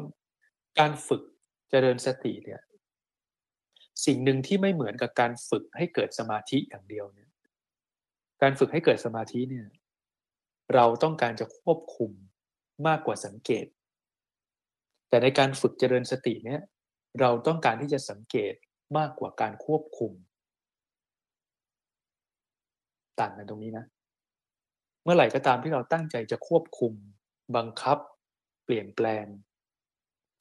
การฝึกเจริญสติเนี่ย สิ่งหนึ่งที่ไม่เหมือนกับการฝึกให้เกิดสมาธิอย่างเดียวเนี่ย การฝึกให้เกิดสมาธิเนี่ย เราต้องการจะควบคุมมากกว่าสังเกต แต่ในการฝึกเจริญสติเนี่ย เราต้องการที่จะสังเกตมากกว่าการควบคุม ต่างกันตรงนี้นะ เมื่อไหร่ก็ตามที่เราตั้งใจจะควบคุม บังคับ เปลี่ยนแปลง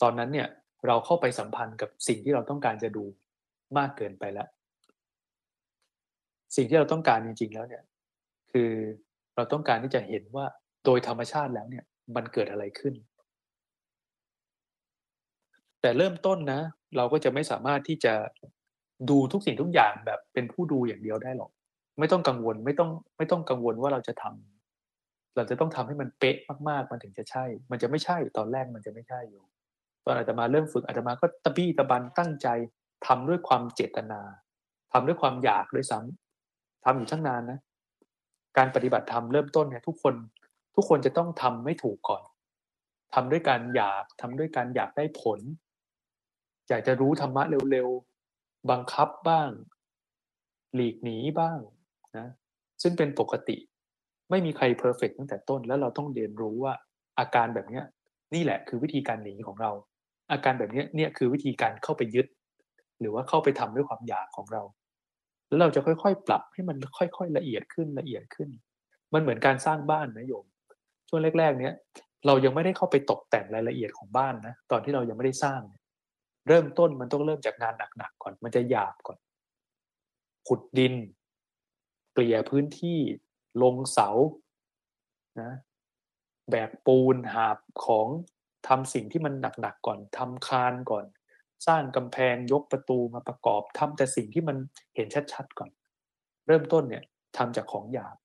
ตอนนั้นเนี่ยเราเข้าไปสัมพันธ์กับสิ่งที่เราต้องการจะดูมากเกินไปแล้วสิ่งที่เราต้องการจริง ๆ แล้วเนี่ย คือเราต้องการที่จะเห็นว่าโดยธรรมชาติแล้วเนี่ย มันเกิดอะไรขึ้น แต่เริ่มต้นนะ เราก็จะไม่สามารถที่จะดูทุกสิ่งทุกอย่างแบบเป็นผู้ดูอย่างเดียวได้หรอก ไม่ต้องกังวลไม่ต้องไม่ต้องกังวลว่าเราจะทำ เราจะต้องทำให้มันเป๊ะมากๆ มันถึงจะใช่ มันจะไม่ใช่ตอนแรกมันจะไม่ใช่อยู่ ตอนอาตมาเริ่มฝึกอาตมาก็ตะบี้ตะบันตั้งใจทำด้วยความเจตนาทำด้วยความอยากด้วยซ้ำทำอยู่ตั้งนานนะ การปฏิบัติธรรมเริ่มต้นเนี่ยทุกคนทุกคนจะต้องทำไม่ถูกก่อนทำด้วยการอยากทำด้วยการอยากได้ผล อยากจะรู้ธรรมะเร็วๆ บังคับบ้าง หลีกหนีบ้างนะ ซึ่งเป็นปกติ ไม่มีใครเพอร์เฟกตั้งแต่ต้น แล้วเราต้องเรียนรู้ว่าอาการแบบนี้นี่แหละคือวิธีการหนีของเรา อาการแบบนี้เนี่ยคือวิธีการเข้าไปยึด หรือว่าเข้าไปทำด้วยความอยากของเรา แล้วเราจะค่อยๆ ปรับให้มันค่อยๆละเอียดขึ้นละเอียดขึ้น มันเหมือนการสร้างบ้านนะโยม ช่วงแรก ๆ เนี้ยเรายังไม่ได้เข้าไปตกแต่งรายละเอียดของบ้านนะตอนที่เรายังไม่ได้สร้าง เริ่มต้นมันต้องเริ่มจากงานหนักๆก่อน มันจะหยาบก่อนขุดดินเกลี่ยพื้นที่ ลงเสานะแบกปูนหาบของทำสิ่งที่มันหนักๆก่อนทำคานก่อน สร้างกำแพงยกประตูมาประกอบทำแต่สิ่งที่มันเห็นชัดๆก่อน เริ่มต้นเนี่ยทำจากของหยาบ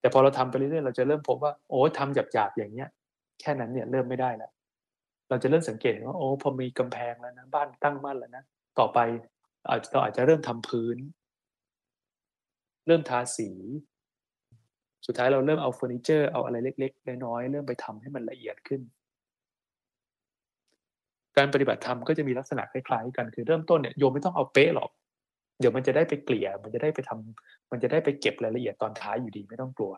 แต่พอเราทำไปเรื่อยๆเราจะเริ่มพบว่าโอ้ทำหยาบๆอย่างเนี้ย แค่นั้นเนี่ยเริ่มไม่ได้แล้วเราจะเริ่มสังเกตว่าโอ้พอมีกำแพงแล้วนะบ้านตั้งมั่นแล้วนะต่อไปอาจเราอาจจะเริ่มทำพื้น เริ่มทาสี สุดท้ายเราเริ่มเอาเฟอร์นิเจอร์เอาอะไรเล็กๆ น้อยๆเริ่มไปทำให้มันละเอียดขึ้น การปฏิบัติธรรมก็จะมีลักษณะคล้ายๆ กันคือเริ่มต้นเนี่ยโยมไม่ต้องเอาเป๊ะหรอก เดี๋ยวมันจะได้ไปเกลี่ย มันจะได้ไปทำมันจะได้ไปเก็บรายละเอียดตอนท้ายอยู่ดีไม่ต้องกลัว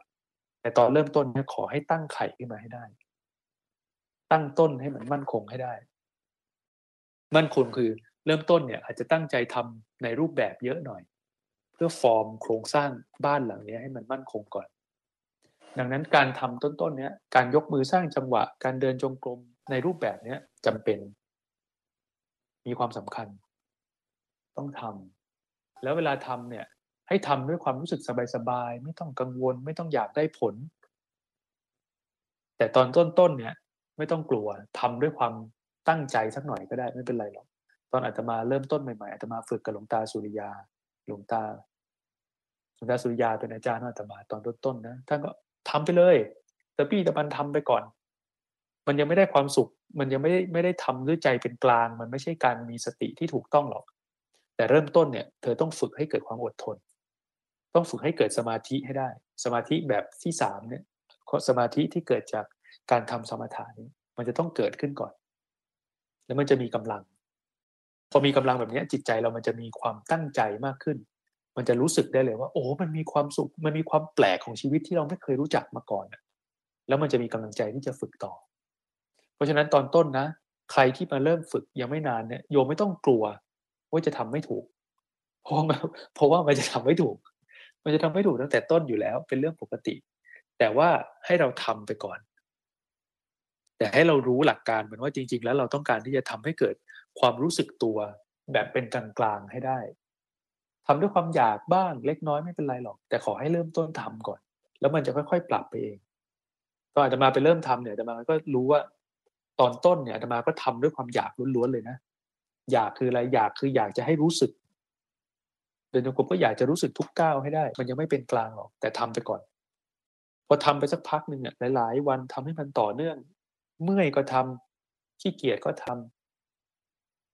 แต่ตอนเริ่มต้นเนี่ยขอให้ตั้งไข่ขึ้นมาให้ได้ ตั้งต้นให้มันมั่นคงให้ได้ มั่นคงคือเริ่มต้นเนี่ยอาจจะตั้งใจทำในรูปแบบเยอะหน่อย เพื่อฟอร์มโครงสร้างบ้านหลังนี้ให้มันมั่นคงก่อน ดังนั้นการทำต้นๆเนี้ยการยกมือสร้างจังหวะ การเดินจงกรมในรูปแบบเนี้ยจำเป็น มีความสำคัญ ต้องทำแล้วเวลาทำเนี่ย ให้ทำด้วยความรู้สึกสบายๆไม่ต้องกังวล ไม่ต้องอยากได้ผล แต่ตอนต้นๆเนี่ย ไม่ต้องกลัวทำด้วยความตั้งใจสักหน่อยก็ได้ไม่เป็นไรหรอกตอนอาตมาเริ่มต้นใหม่ๆอาตมาฝึกกับหลวงตาสุริยา หลวงตาหลวงตาสุริยาเป็นอาจารย์อาตมาตอนต้นๆนะท่านก็ทำไปเลยแต่พี่ตะบันทำไปก่อน มันยังไม่ได้ความสุข มันยังไม่ได้ไม่ได้ทำด้วยใจเป็นกลาง มันไม่ใช่การมีสติที่ถูกต้องหรอก แต่เริ่มต้นเนี่ยเธอต้องฝึกให้เกิดความอดทน ต้องฝึกให้เกิดสมาธิให้ได้ สมาธิแบบที่สามเนี่ยสมาธิที่เกิดจากการทำสมาธินี้มันจะต้องเกิดขึ้นก่อน แล้วมันจะมีกำลัง พอมีกำลังแบบนี้จิตใจเรามันจะมีความตั้งใจมากขึ้น มันจะรู้สึกได้เลยว่า โอ้มันมีความสุขมันมีความแปลกของชีวิตที่เราไม่เคยรู้จักมาก่อนแล้วมันจะมีกำลังใจที่จะฝึกต่อ เพราะฉะนั้นตอนต้นนะ ใครที่มาเริ่มฝึกยังไม่นานเนี่ยโยมไม่ต้องกลัวว่าจะทำไม่ถูก เพราะเพราะว่ามันจะทำไม่ถูก มันจะทำไม่ถูกตั้งแต่ต้นอยู่แล้ว เป็นเรื่องปกติ แต่ว่าให้เราทำไปก่อน แต่ให้เรารู้หลักการเหมือนว่าจริง ๆ แล้วเราต้องการที่จะทำให้เกิด ความรู้สึกตัวแบบเป็นกลางๆให้ได้ทำด้วยความอยากบ้างเล็กน้อยไม่เป็นไรหรอก แต่ขอให้เริ่มต้นทำก่อน แล้วมันจะค่อยๆ ปรับไปเองก็อาจจะมาไปเริ่มทำเนี่ยอาจมาก็รู้ว่า ตอนต้นเนี่ยอาจมาก็ทำด้วยความอยากล้วนๆเลยนะอยากคืออะไรอยากคืออยากจะให้รู้สึกเดินจงกรมก็อยากจะรู้สึกทุกก้าวให้ได้ มันยังไม่เป็นกลางหรอก แต่ทำไปก่อนพอทำไปสักพักหนึ่งเนี่ยหลาย ๆ วันทำให้มันต่อเนื่อง เมื่อยก็ทำขี้เกียจก็ทำ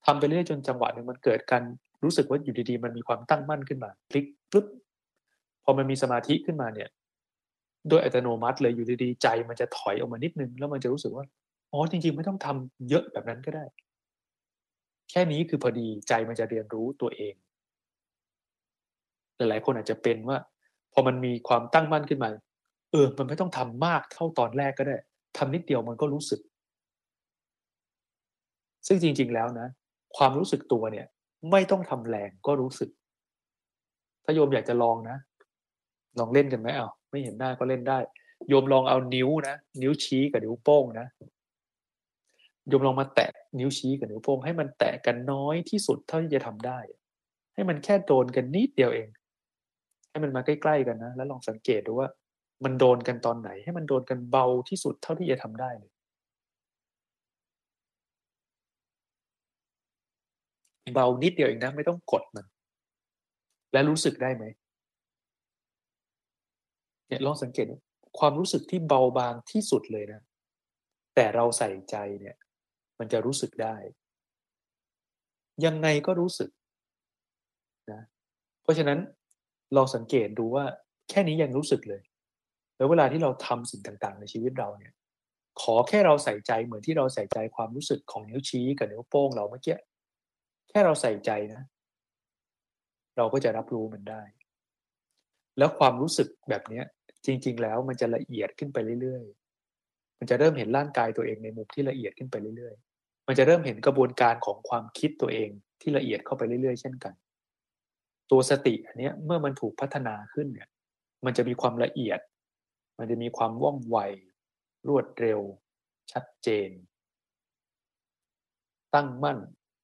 ทำไปเรื่อยจนจังหวะหนึ่งมันเกิดการรู้สึกว่าอยู่ดีๆ มันมีความตั้งมั่นขึ้นมา คลิกปึ๊บพอมันมีสมาธิขึ้นมาเนี่ย โดยอัตโนมัติเลยอยู่ดีๆใจ มันจะถอยออกมานิดนึง แล้วมันจะรู้สึกว่าอ๋อจริง ๆ ไม่ต้องทำเยอะแบบนั้นก็ได้ แค่นี้คือพอดีใจมันจะเรียนรู้ตัวเอง หลายๆคนอาจจะเป็นว่า พอมันมีความตั้งมั่นขึ้นมา เออ มันไม่ต้องทำมากเท่าตอนแรกก็ได้ทำนิดเดียวมันก็รู้สึกซึ่งจริง ๆ แล้วนะ ความรู้สึกตัวเนี่ย ไม่ต้องทำแรงก็รู้สึก ถ้าโยมอยากจะลองนะ ลองเล่นกันไหมเอาไม่เห็นหน้าก็เล่นได้ โยมลองเอานิ้วนะนิ้วชี้กับนิ้วโป้งนะโยมลองมาแตะนิ้วชี้กับนิ้วโป้งให้มันแตะกันน้อยที่สุดเท่าที่จะทำได้ ให้มันแค่โดนกันนิดเดียวเอง ให้มันมาใกล้ๆกันนะแล้วลองสังเกตดูว่า มันโดนกันตอนไหน ให้มันโดนกันเบาที่สุดเท่าที่จะทำได้เลย เบานิดเดียวเองนะไม่ต้องกดมัน และรู้สึกได้ไหมเนี่ยลองสังเกตความรู้สึกที่เบาบางที่สุดเลยนะ แต่เราใส่ใจเนี่ย มันจะรู้สึกได้ ยังไงก็รู้สึกนะเพราะฉะนั้นลองสังเกตดูว่า แค่นี้ยังรู้สึกเลย แล้วเวลาที่เราทำสิ่งต่าง ๆ ในชีวิตเราเนี่ย ขอแค่เราใส่ใจเหมือนที่เราใส่ใจความรู้สึกของนิ้วชี้กับนิ้วโป้งเราเมื่อกี้ แค่เราใส่ใจนะ เราก็จะรับรู้มันได้ แล้วความรู้สึกแบบนี้จริง ๆ แล้วมันจะละเอียดขึ้นไปเรื่อยๆ มันจะเริ่มเห็นร่างกายตัวเองในมุมที่ละเอียดขึ้นไปเรื่อยๆ มันจะเริ่มเห็นกระบวนการของความคิดตัวเองที่ละเอียดเข้าไปเรื่อยๆ เช่นกัน ตัวสติอันนี้เมื่อมันถูกพัฒนาขึ้นเนี่ย มันจะมีความละเอียด มันจะมีความว่องไว รวดเร็ว ชัดเจน ตั้งมั่น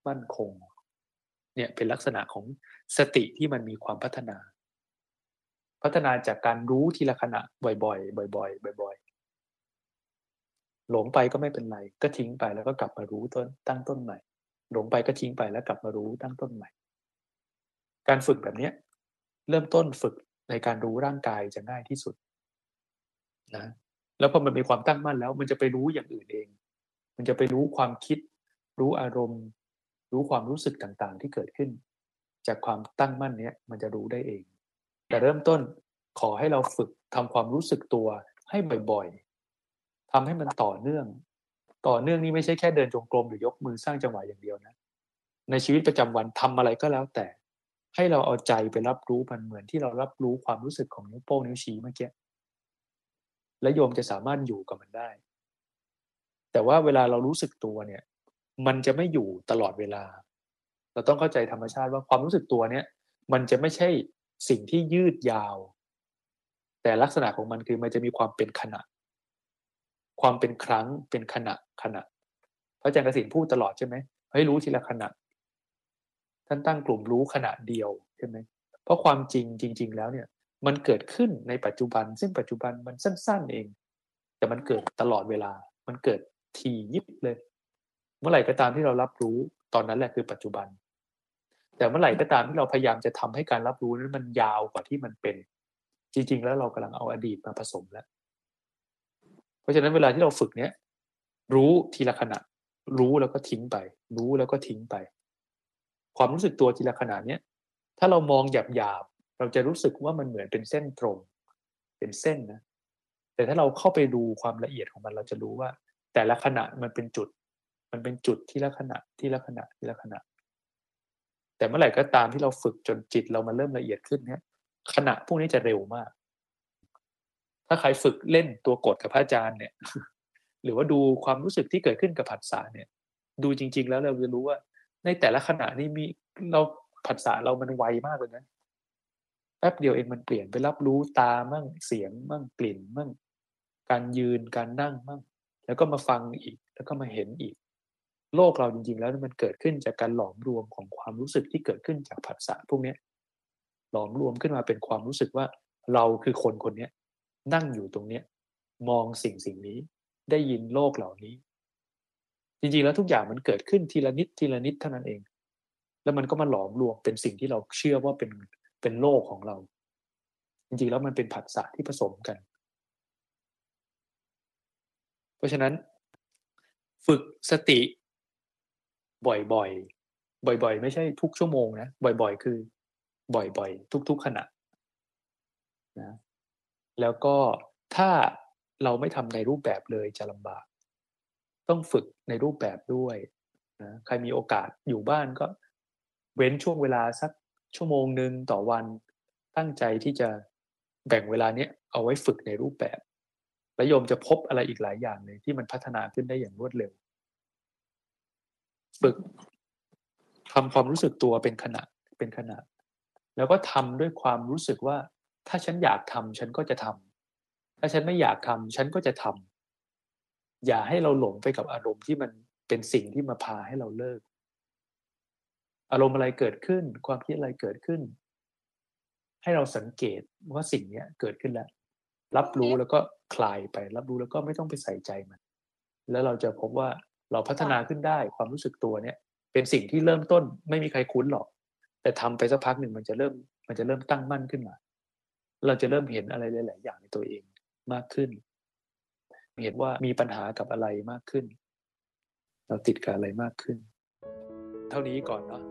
มั่นคง เนี่ยเป็นลักษณะของสติที่มันมีความพัฒนา พัฒนาจากการรู้ทีละขณะบ่อยๆ บ่อยๆ บ่อยๆ หลงไปก็ไม่เป็นไร ก็ทิ้งไปแล้วก็กลับมารู้ต้นตั้งต้นใหม่ หลงไปก็ทิ้งไปแล้วกลับมารู้ตั้งต้นใหม่ การฝึกแบบนี้เริ่มต้นฝึกในการรู้ร่างกายจะง่ายที่สุดนะแล้วพอมันมีความตั้งมั่นแล้ว มันจะไปรู้อย่างอื่นเอง มันจะไปรู้ความคิด รู้อารมณ์ รู้ความรู้สึกต่างๆ ที่เกิดขึ้น จากความตั้งมั่นเนี้ยมันจะรู้ได้เอง แต่เริ่มต้นขอให้เราฝึกทำความรู้สึกตัวให้บ่อยๆทำให้มันต่อเนื่อง ต่อเนื่องนี่ไม่ใช่แค่เดินจงกรมหรือยกมือสร้างจังหวะอย่างเดียวนะ ในชีวิตประจำวันทำอะไรก็แล้วแต่ ให้เราเอาใจไปรับรู้มันเหมือนที่เรารับรู้ความรู้สึกของนิ้วโป้งนิ้วชี้เมื่อกี้และโยมจะสามารถอยู่กับมันได้ แต่ว่าเวลาเรารู้สึกตัวเนี่ย มันจะไม่อยู่ตลอดเวลา เราต้องเข้าใจธรรมชาติว่าความรู้สึกตัวเนี่ย มันจะไม่ใช่สิ่งที่ยืดยาว แต่ลักษณะของมันคือมันจะมีความเป็นขณะ ความเป็นครั้งเป็นขณะขณะพระอาจารย์กสินพูดตลอดใช่ไหมให้รู้ทีละขณะ ท่านตั้งกลุ่มรู้ขณะเดียวใช่ไหมเพราะความจริงจริง ๆ แล้วเนี่ย มันเกิดขึ้นในปัจจุบัน ซึ่งปัจจุบันมันสั้น ๆ เอง แต่มันเกิดตลอดเวลา มันเกิดทียิบเลย เมื่อไหร่ก็ตามที่เรารับรู้ตอนนั้นแหละคือปัจจุบัน แต่เมื่อไหร่ก็ตามที่เราพยายามจะทำให้การรับรู้นั้นมันยาวกว่าที่มันเป็น จริง ๆ แล้วเรากำลังเอาอดีตมาผสมแล้ว เพราะฉะนั้นเวลาที่เราฝึกเนี้ยรู้ทีละขณะ รู้แล้วก็ทิ้งไป รู้แล้วก็ทิ้งไป ความรู้สึกตัวทีละขณะเนี้ยถ้าเรามองหยาบๆเราจะรู้สึกว่ามันเหมือนเป็นเส้นตรง เป็นเส้นนะแต่ถ้าเราเข้าไปดูความละเอียดของมันเราจะรู้ว่า แต่ละขณะมันเป็นจุด มันเป็นจุดที่ละขณะที่ละขณะที่ละขณะ แต่เมื่อไหร่ก็ตามที่เราฝึกจนจิตเรามาเริ่มละเอียดขึ้นเนี้ยขณะพวกนี้จะเร็วมาก ถ้าใครฝึกเล่นตัวกดกับพระอาจารย์เนี่ย หรือว่าดูความรู้สึกที่เกิดขึ้นกับผัสสะเนี่ย ดูจริง ๆ แล้วเราจะรู้ว่า ในแต่ละขณะนี้มีเราผัสสะเรามันไวมากเลยนะแป๊บเดียวเองมันเปลี่ยนไปรับรู้ตามั่งเสียงมั่งกลิ่นมั่งการยืนการนั่งมั่งแล้วก็มาฟังอีก แล้วก็มาเห็นอีก โลกเราจริง ๆ แล้วมันเกิดขึ้นจากการหลอมรวมของความรู้สึกที่เกิดขึ้นจากผัสสะพวกนี้หลอมรวมขึ้นมาเป็นความรู้สึกว่าเราคือคนคนนี้นั่งอยู่ตรงเนี้ยมองสิ่งสิ่งนี้ได้ยินโลกเหล่านี้ จริงๆแล้วทุกอย่างมันเกิดขึ้นทีละนิดทีละนิดเท่านั้นเอง แล้วมันก็มาหลอมรวมเป็นสิ่งที่เราเชื่อว่าเป็นเป็นโลกของเรา จริงๆแล้วมันเป็นผัสสะที่ผสมกัน เพราะฉะนั้น ฝึกสติ บ่อยๆ บ่อย ๆ ไม่ใช่ทุกชั่วโมงนะบ่อย ๆ คือ บ่อยๆ ทุก ๆ ขณะนะแล้วก็ถ้าเราไม่ทำในรูปแบบเลยจะลำบาก ต้องฝึกในรูปแบบด้วยนะใครมีโอกาสอยู่บ้านก็ เว้นช่วงเวลาสักชั่วโมงหนึ่งต่อวันตั้งใจที่จะแบ่งเวลาเนี้ยเอาไว้ฝึกในรูปแบบ และโยมจะพบอะไรอีกหลายอย่างเลยที่มันพัฒนาขึ้นได้อย่างรวดเร็ว ฝึกทำความรู้สึกตัวเป็นขณะเป็นขณะ แล้วก็ทำด้วยความรู้สึกว่า ถ้าฉันอยากทำฉันก็จะทำถ้าฉันไม่อยากทำฉันก็จะทำอย่าให้เราหลงไปกับอารมณ์ที่มันเป็นสิ่งที่มาพาให้เราเลิก อารมณ์อะไรเกิดขึ้น ความคิดอะไรเกิดขึ้น ให้เราสังเกตว่าสิ่งนี้เกิดขึ้นแล้ว รับรู้แล้วก็คลายไป รับรู้แล้วก็ไม่ต้องไปใส่ใจมัน แล้วเราจะพบว่า เราพัฒนาขึ้นได้ความรู้สึกตัวเนี่ย เป็นสิ่งที่เริ่มต้นไม่มีใครคุ้นหรอก แต่ทำไปสักพักหนึ่งมันจะเริ่ม มันจะเริ่มตั้งมั่นขึ้นมา เราจะเริ่มเห็นอะไรหลาย ๆ อย่างในตัวเองมากขึ้น เห็นว่ามีปัญหากับอะไรมากขึ้น เราติดกับอะไรมากขึ้น เท่านี้ก่อนเนาะ